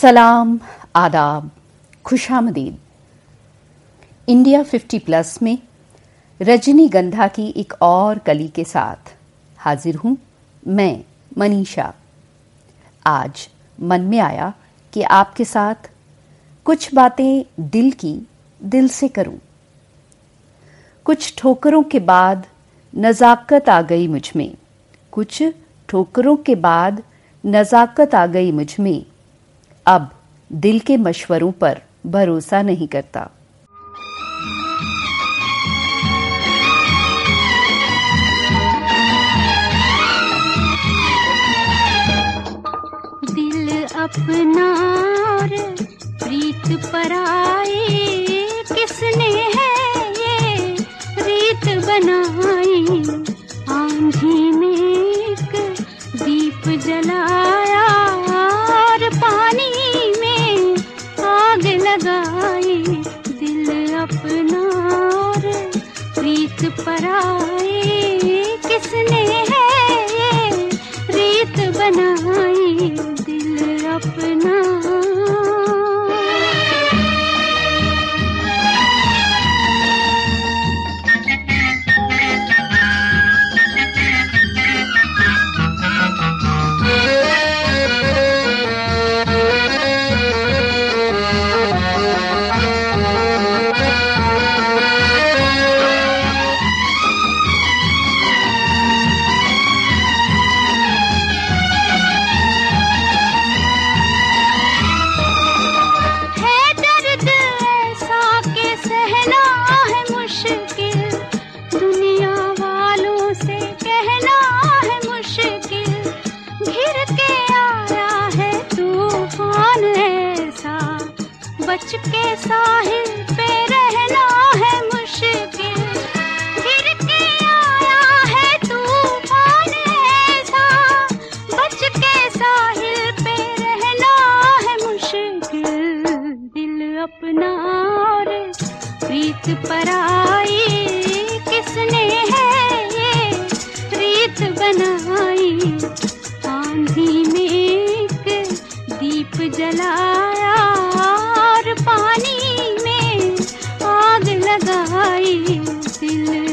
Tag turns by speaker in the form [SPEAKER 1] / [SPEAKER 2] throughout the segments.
[SPEAKER 1] सलाम, आदाब, खुशामदीद। India 50 plus में रजनीगंधा की एक और कली के साथ हाजिर हूँ मैं, मनीषा। आज मन में आया कि आपके साथ कुछ बातें दिल की दिल से करूँ। कुछ ठोकरों के बाद नज़ाकत आ गई मुझमें। कुछ ठोकरों के बाद नज़ाकत आ गई मुझमें। अब दिल के मशवरों पर भरोसा नहीं करता।
[SPEAKER 2] दिल अपना प्रीत पराई जलाया और पानी में आग लगाई दिल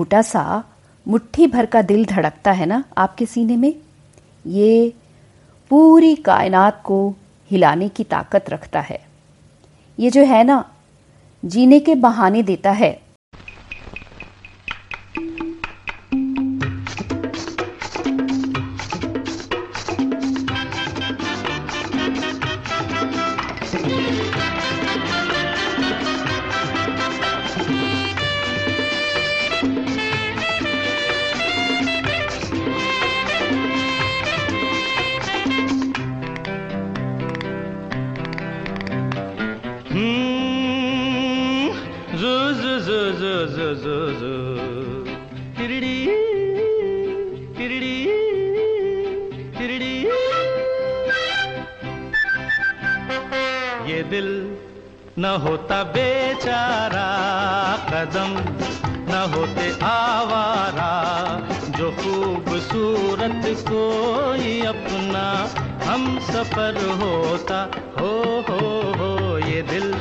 [SPEAKER 1] छोटा सा मुट्ठी भर का दिल धड़कता है ना आपके सीने में? ये पूरी कायनात को हिलाने की ताकत रखता है। ये जो है ना, जीने के बहाने देता है।
[SPEAKER 3] कदम न होते आवारा, जो खूबसूरत कोई अपना हम सफ़र होता, हो हो हो, ये दिल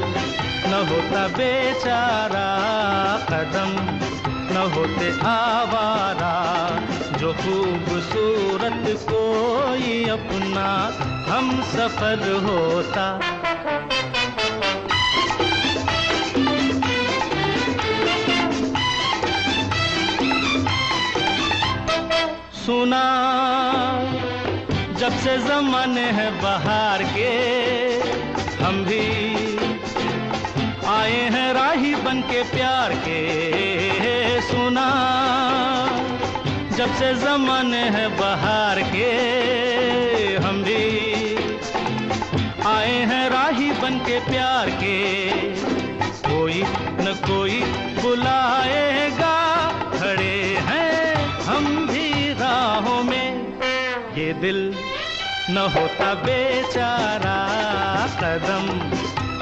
[SPEAKER 3] न होता बेचारा। कदम न होते आवारा, जो खूबसूरत कोई अपना हम सफ़र होता। सुना, जब से जमाने हैं बाहर के, हम भी आए हैं राही बन के प्यार के। सुना, जब से जमाने हैं बाहर के, हम भी आए हैं राही बन के प्यार के। कोई न कोई बुलाएगा दिल न होता बेचारा, कदम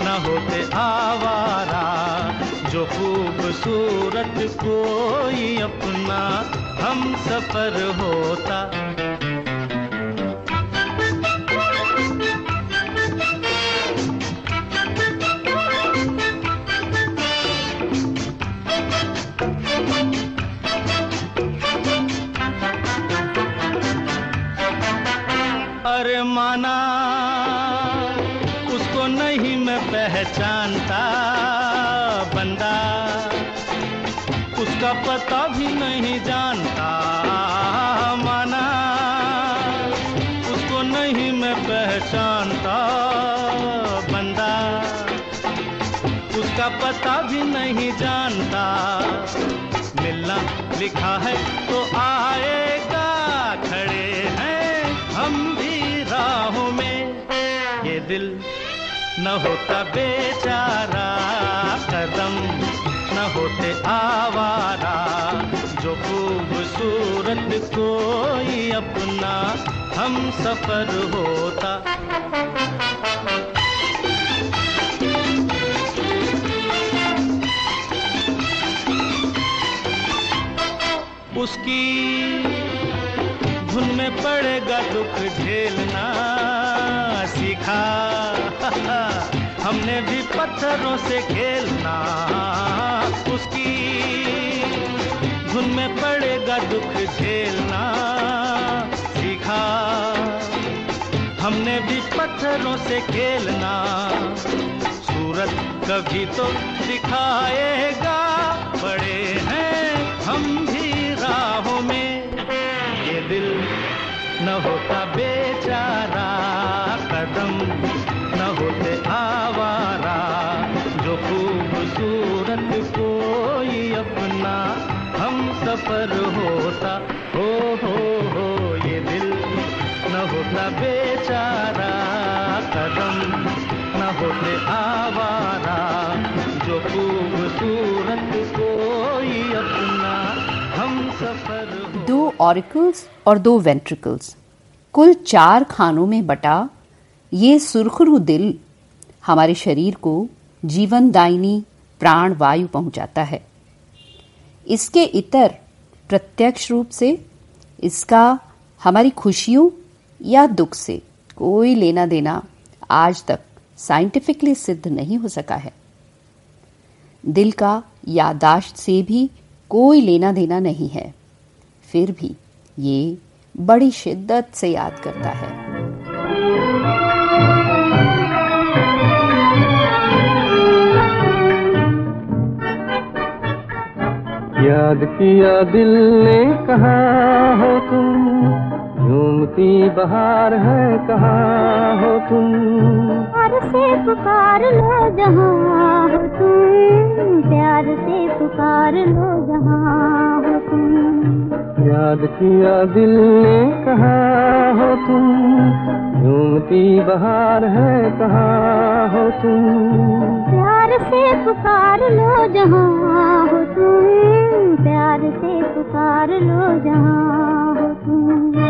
[SPEAKER 3] न होते आवारा, जो खूबसूरत कोई अपना हम सफ़र होता माना उसको नहीं मैं पहचानता बंदा। उसका पता भी नहीं जानता माना। उसको नहीं मैं पहचानता बंदा। उसका पता भी नहीं जानता। मिलना लिखा है तो आएगा दिल न होता बेचारा, कदम न होते आवारा, जो खूबसूरत कोई अपना हम सफ़र होता। उसकी धुन में पड़ेगा दुख झेलना सीखा हमने भी पत्थरों से खेलना उसकी धुन में पड़ेगा दुख झेलना सीखा। हमने भी पत्थरों से खेलना सूरत कभी तो दिखाएगा। बड़े हैं हम भी राहों में, ये दिल न होता बेचारा
[SPEAKER 1] ऑरिकल्स और दो वेंट्रिकल्स कुल चार खानों में बटा ये सुरखरू दिल हमारे शरीर को जीवनदायिनी प्राण वायु पहुंचाता है। इसके इतर प्रत्यक्ष रूप से इसका हमारी खुशियों या दुख से कोई लेना देना आज तक साइंटिफिकली सिद्ध नहीं हो सका है। दिल का यादाश्त से भी कोई लेना देना नहीं है। फिर भी ये बड़ी शिद्दत से याद करता है।
[SPEAKER 4] याद किया दिल ने कहा हो तुम झूमती बहार है कहा हो तुम?
[SPEAKER 2] प्यार से पुकार लो जहाँ हो तुम। प्यार से पुकार लो जहाँ हो तुम।
[SPEAKER 5] याद किया दिल ने कहा हो तुम? झूमती बहार है कहा हो तुम?
[SPEAKER 6] प्यार से पुकार लो जहाँ हो तुम। प्यार से पुकार लो जहाँ हो तुम।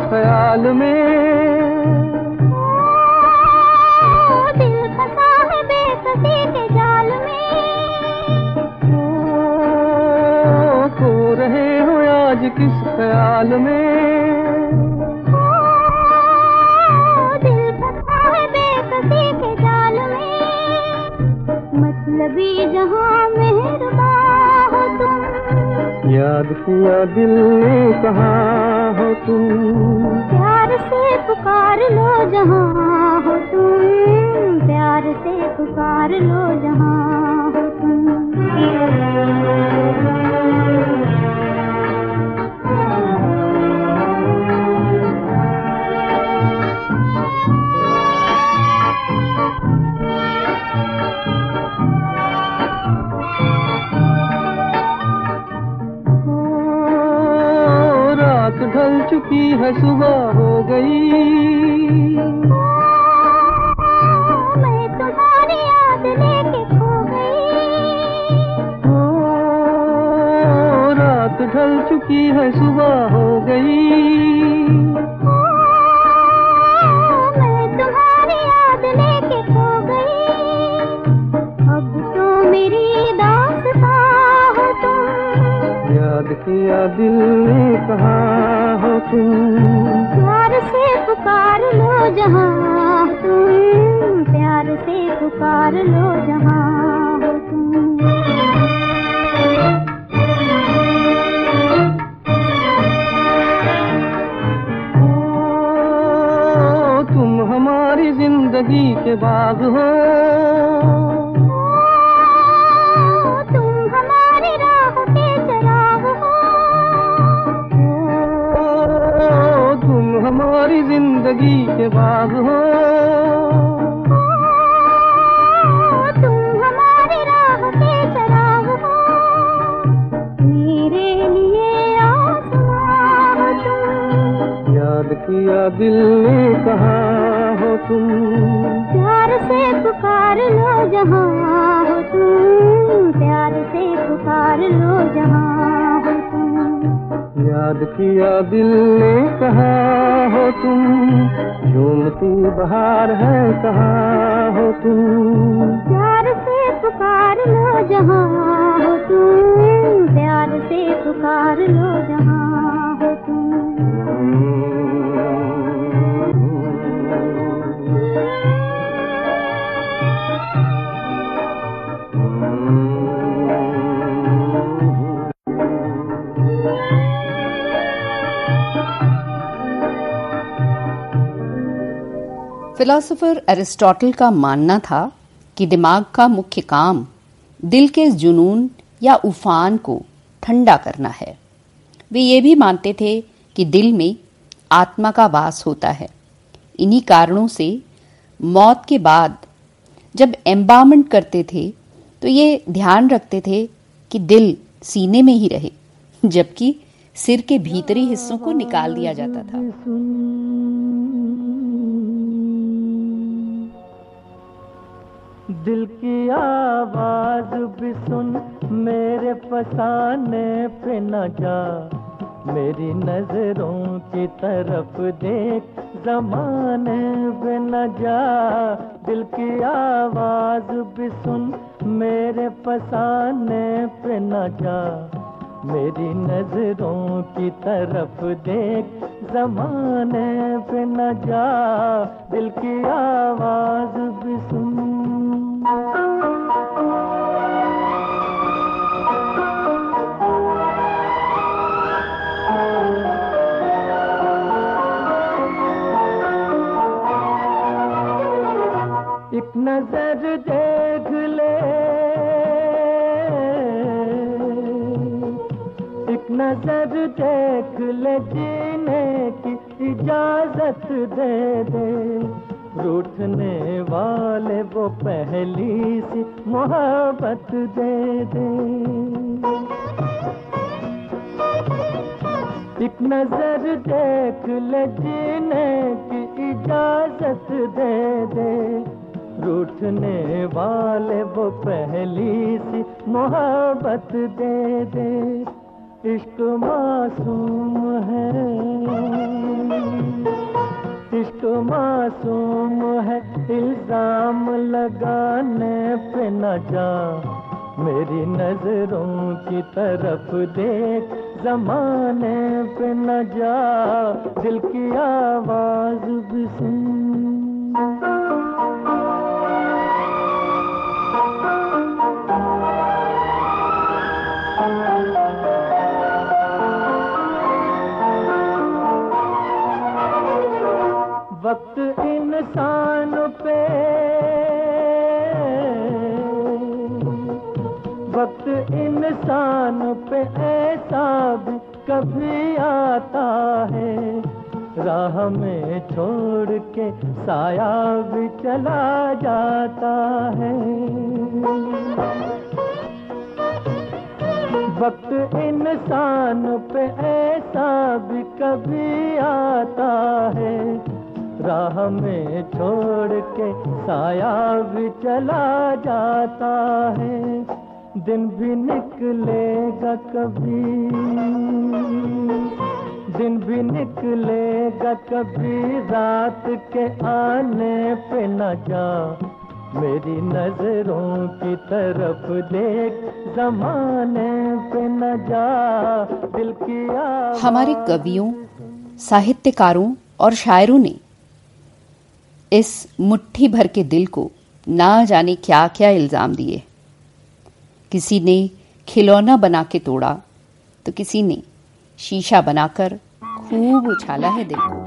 [SPEAKER 5] ख्याल में।
[SPEAKER 6] ओ, दिल फंसा बेकसी के जाल में।
[SPEAKER 5] ओ, खो रहे आज किस ख्याल में?
[SPEAKER 6] ओ, दिल है में। मतलबी जहाँ मेहरबा तुम
[SPEAKER 5] याद किया दिल ने कहा हो तुम
[SPEAKER 6] प्यार से पुकार लो जहाँ हो तुम प्यार से पुकार लो जहाँ हो
[SPEAKER 5] ओ, चुकी है सुबह हो गई।
[SPEAKER 6] मैं तुम्हारी याद लेके खो गई।
[SPEAKER 5] रात ढल चुकी है सुबह हो गई।
[SPEAKER 6] ओ, मैं तुम्हारी याद लेके खो गई। अब तो मेरी दास्तां हो तुम।
[SPEAKER 5] याद किया दिल ने तुम
[SPEAKER 6] प्यार से पुकार लो जहाँ तुम प्यार से पुकार लो जहाँ हो तुम प्यार से पुकार लो जहाँ हो तुम
[SPEAKER 5] याद किया दिल ने कहा हो तुम। झूमती बहार है कहा हो तुम
[SPEAKER 6] प्यार से पुकार लो जहाँ हो तुम प्यार से पुकार लो जहाँ हो तुम
[SPEAKER 1] फिलोसोफर एरिस्टोटल का मानना था कि दिमाग का मुख्य काम दिल के जुनून या उफान को ठंडा करना है। वे ये भी मानते थे कि दिल में आत्मा का वास होता है। इन्हीं कारणों से मौत के बाद जब एम्बाममेंट करते थे तो ये ध्यान रखते थे कि दिल सीने में ही रहे, जबकि सिर के भीतरी हिस्सों को निकाल दिया जाता था।
[SPEAKER 7] दिल की आवाज़ भी सुन, मेरे फसाने पे न जा। मेरी नज़रों की तरफ़ देख, जमाने पे न जा। दिल की आवाज़ भी सुन, मेरे फसाने पे न जा। मेरी नज़रों की तरफ़ देख, जमाने पे न जा, दिल की आवाज़ भी सुन। नज़र देख नज़र देख ले जीने की
[SPEAKER 4] इजाज़त दे दे। रूठने वाले वो पहली सी मोहब्बत दे दे। एक नज़र देख ले जीने की इजाज़त दे दे। रूठने वाले वो पहली सी मोहब्बत दे दे। इश्क मासूम है। इश्क मासूम है। इल्ज़ाम लगाने पे न जा। मेरी नज़रों की तरफ़ देख। जमाने पे न जा। दिल की आवाज़ भी सुन। वक्त इंसान पे। वक्त इंसान पे ऐसा भी कभी आता है। राह में छोड़ के साया भी चला जाता है। वक्त इंसान पे ऐसा भी कभी आता है। राह में छोड़ के साया भी चला जाता है। दिन भी निकलेगा कभी। दिन भी निकलेगा कभी। रात के आने पे न जा। मेरी नज़रों की तरफ़ देख, जमाने पे न जा। दिल की
[SPEAKER 1] हमारे कवियों, साहित्यकारों और शायरों ने इस मुट्ठी भर के दिल को ना जाने क्या क्या इल्ज़ाम दिए। किसी ने खिलौना बना के तोड़ा तो किसी ने शीशा बनाकर खूब उछाला है दिल को।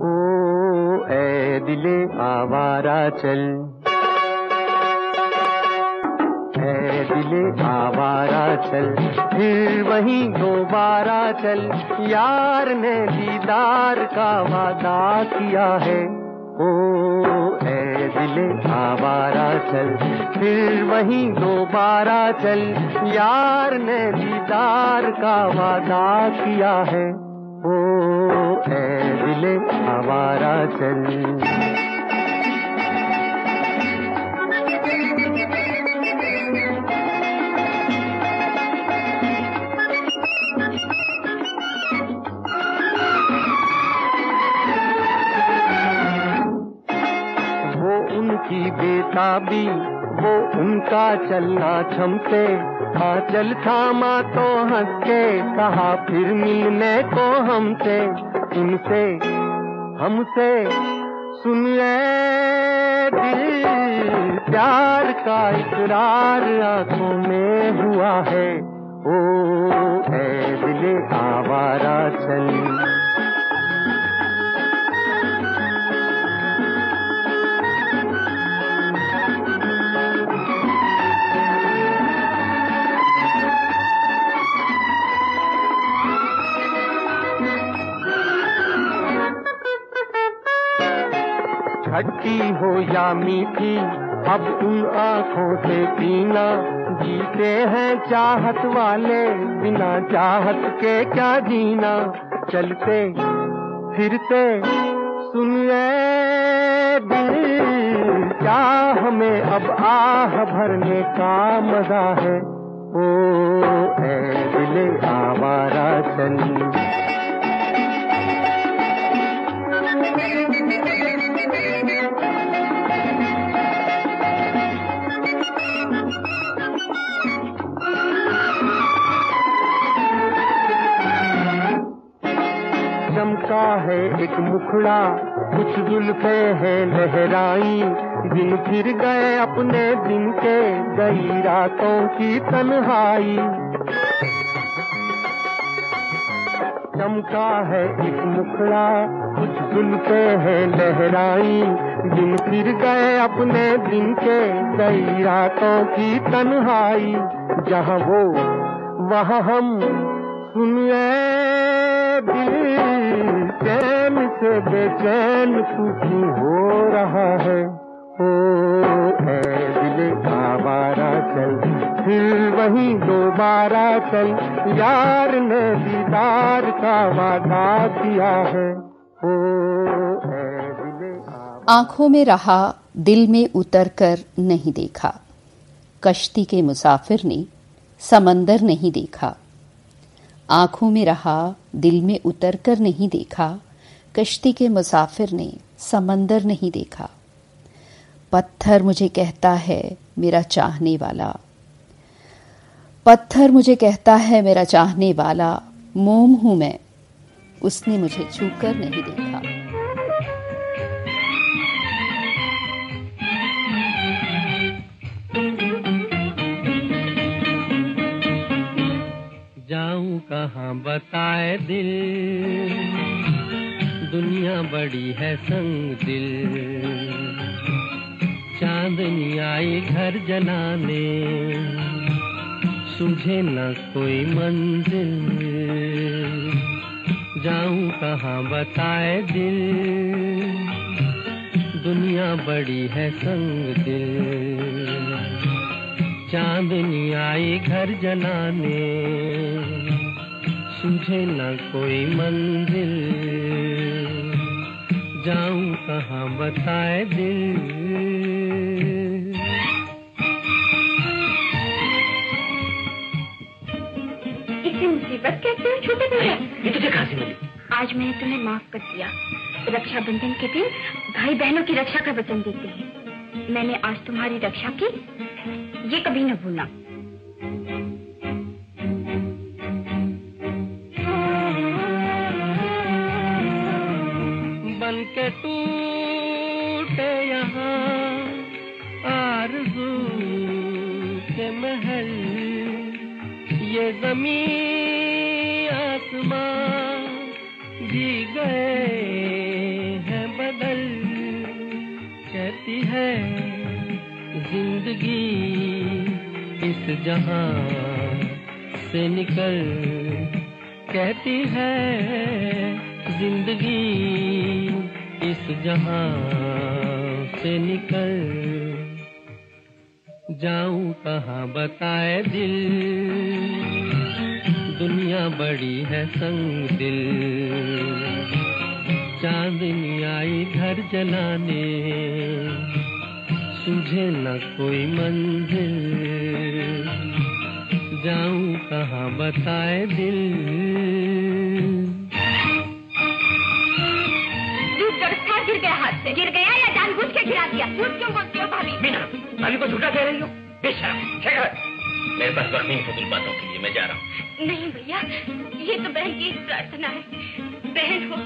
[SPEAKER 4] ओ दिले आवारा चल। दिले आवारा चल, फिर वही दोबारा चल। यार ने दीदार का वादा किया है। ओ ए दिले आवारा चल, फिर वही दोबारा चल। यार ने दीदार का वादा किया है। ओ ए दिले आवारा चल। बेताबी वो उनका चलना छमते। हाँ चल थामा तो हंस के कहा फिर मिलने को हमसे। उनसे हमसे सुन ले दिल, प्यार का इकरार आँखों में हुआ है। ओ ए दिले आवारा चल। खट्टी हो या मीठी, अब उन आँखों से पीना जीते हैं चाहत वाले, बिना चाहत के क्या जीना? चलते, फिरते सुन दिल, क्या हमें अब आह भरने का मज़ा है? ओ ए दिले आवारा चली चमका है एक मुखड़ा, कुछ जुल्फे है लहराई। दिन फिर गए अपने दिन के, गई रातों की तन्हाई। चमका है एक मुखड़ा, कुछ सुनते हैं लहराई। दिन फिर गए अपने दिन के, गई रातों की तन्हाई। जहाँ वो, वहाँ हम सुनिए दिल चैन से बेचैन क्यों हो रहा है। ओ है दिल आवारा चल, फिर वही दोबारा चल। यार ने दीदार का वादा किया है। ओ
[SPEAKER 1] आँखों में रहा, दिल में उतर कर नहीं देखा। कश्ती के मुसाफिर ने समंदर नहीं देखा। आँखों में रहा, दिल में उतर कर नहीं देखा, कश्ती के मुसाफिर ने समंदर नहीं देखा। पत्थर मुझे कहता है मेरा चाहने वाला। पत्थर मुझे कहता है मेरा चाहने वाला। मोम हूँ मैं, उसने मुझे छूकर नहीं देखा।
[SPEAKER 8] कहाँ बताए दिल? दुनिया बड़ी है संग दिल। चांदनी आई घर जलाने। सुझे न कोई मंजिल। जाऊँ कहाँ बताए दिल? दुनिया बड़ी है संग दिल। चांदनी आई घर जलाने। सुझे न कोई मंजिल। जाऊँ कहाँ बताए दिल।
[SPEAKER 9] मुसीबत कहते हो छोटे भैया?
[SPEAKER 8] ये तुझे कहाँ से मिली?
[SPEAKER 9] आज मैंने तुम्हें माफ़ कर दिया। रक्षाबंधन के दिन भाई बहनों की रक्षा का वचन देते हैं। मैंने आज तुम्हारी रक्षा की ये कभी न भूलना।
[SPEAKER 8] ज़मीन आसमां जी गए हैं बदल। कहती है, ज़िंदगी इस जहाँ से निकल। कहती है, ज़िंदगी इस जहाँ से निकल। जाऊँ कहाँ बताए दिल? दुनिया बड़ी है संग दिल। चांदनी आई घर जलाने। सुझे न कोई मंजिल। जाऊँ कहाँ बताए दिल।
[SPEAKER 9] दूध गिर गया हाथ से? गिर गया या जानबूझ के गिरा दिया? झूठ क्यों बोलती हो भाभी?
[SPEAKER 10] मीना भाभी को झूठा कह रही हो? बेशरम मेरे पास वक्त नहीं फजूल बातों के लिए मैं जा रहा हूँ।
[SPEAKER 9] नहीं भैया ये तो बहन की एक प्रार्थना है। बहन हो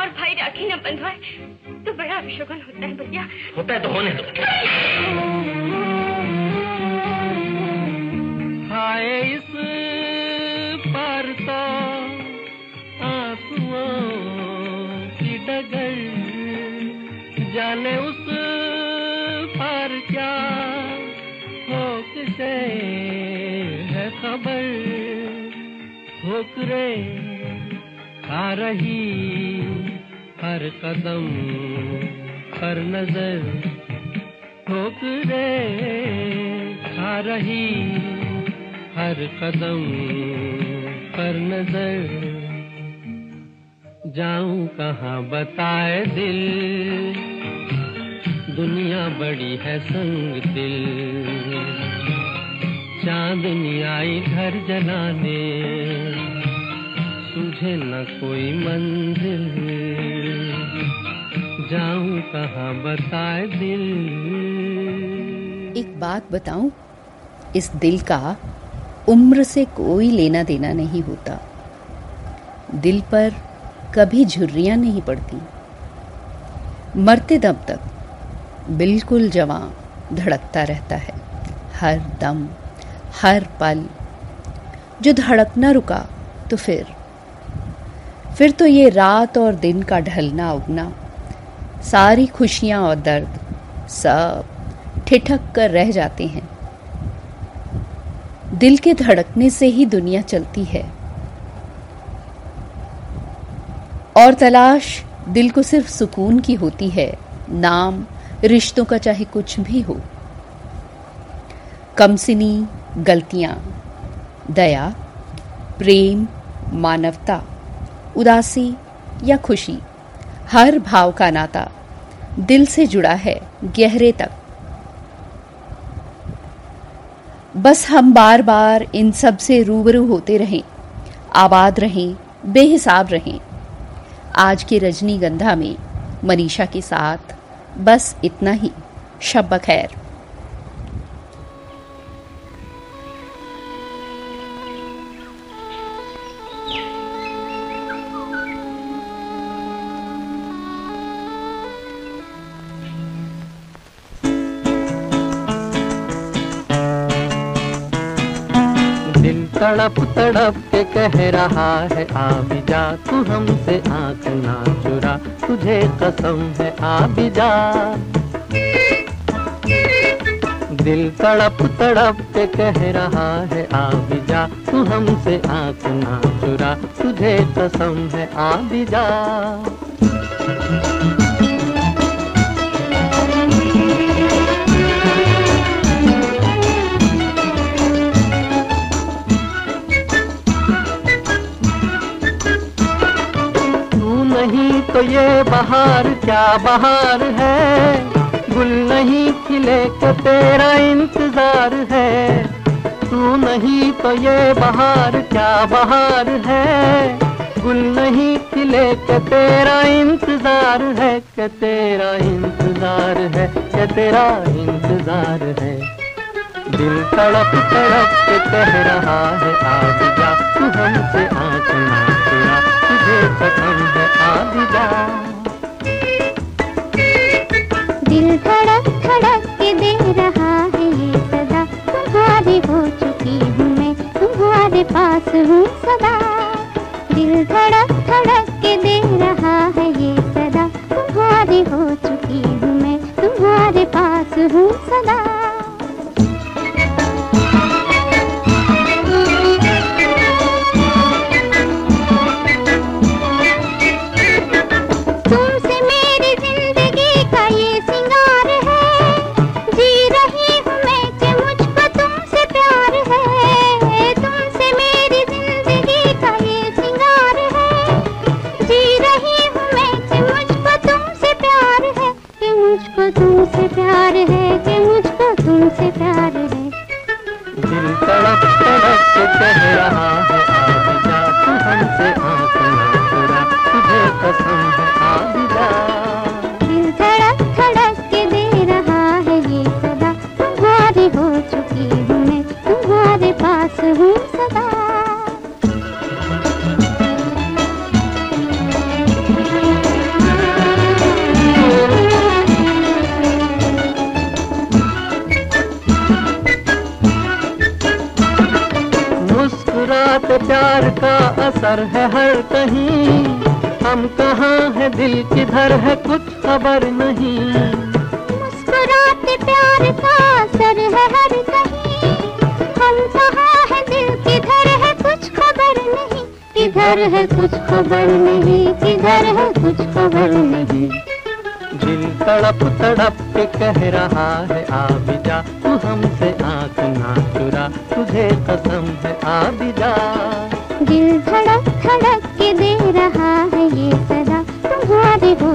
[SPEAKER 9] और भाई राखी न बंधवाए तो बड़ा अभिशोभन होता है भैया।
[SPEAKER 10] होता है तो होने दो।
[SPEAKER 8] हाय इस पर तो आंसुओं की डगर जाने उस पर क्या हो किसे है खबर ठोकरे खा रही, हर कदम हर नज़र ठोकरे खा रही, हर कदम पर नज़र। जाऊँ कहाँ, बताए दिल, दुनिया बड़ी है संग दिल। चांदनी आई घर जलाने। सुझे न कोई मंजिल। जाऊँ कहाँ, बताए दिल।
[SPEAKER 1] एक बात बताऊँ, इस दिल का उम्र से कोई लेना देना नहीं होता। दिल पर कभी झुर्रियाँ नहीं पड़ती। मरते दम तक बिल्कुल जवां धड़कता रहता है, हर दम। हर पल। जो धड़कना रुका तो फिर। फिर तो ये रात और दिन का ढलना उगना। सारी खुशियाँ और दर्द सब ठिठक कर रह जाते हैं। दिल के धड़कने से ही दुनिया चलती है। और तलाश दिल को सिर्फ़ सुकून की होती है। नाम, रिश्तों का चाहे कुछ भी हो। कमसिनी गलतियाँ, दया, प्रेम, मानवता, उदासी या खुशी, हर भाव का नाता दिल से जुड़ा है गहरे तक। बस हम बार बार इन सबसे रूबरू होते रहें, आबाद रहें, बेहिसाब रहें। आज के रजनीगंधा में मनीषा के साथ बस इतना ही। शब खैर
[SPEAKER 8] तड़प तड़प के कह रहा है आ भी जा, तू हमसे आँख ना चुरा, तुझे कसम है आ भी जा। दिल तड़प तड़प के कह रहा है आ भी जा, तू हमसे आँख ना चुरा, तुझे कसम है आ तो ये बहार, क्या बहार है? गुल नहीं खिले के तेरा इंतज़ार है। तू नहीं तो ये बहार, क्या बहार है? गुल नहीं खिले के तेरा इंतज़ार है। के तेरा इंतज़ार है, के तेरा इंतज़ार है। दिल तड़प तड़प के कह रहा है, आज जा तू हमसे आँख ना तुझे कसम है आज
[SPEAKER 2] दिल धड़क धड़क के दे रहा है ये सदा। तुम्हारी हो चुकी हूँ मैं तुम्हारे पास हूँ सदा। दिल धड़क धड़क के दे रहा है ये सदा। तुम्हारी हो चुकी
[SPEAKER 8] मुस्कुराते प्यार का असर है हर कहीं। हम कहाँ है दिल किधर है कुछ खबर नहीं।
[SPEAKER 2] मुस्कुराते प्यार का असर है हर कहीं। हम कहाँ है दिल किधर है कुछ खबर नहीं। किधर है कुछ खबर नहीं किधर है कुछ खबर नहीं।
[SPEAKER 8] दिल तड़प तड़प के कह रहा है आ जा तू हमसे आँख ना चुरा। तुझे कसम है आबिदा।
[SPEAKER 2] दिल धड़क धड़क के दे रहा है ये सदा तुम्हारी हो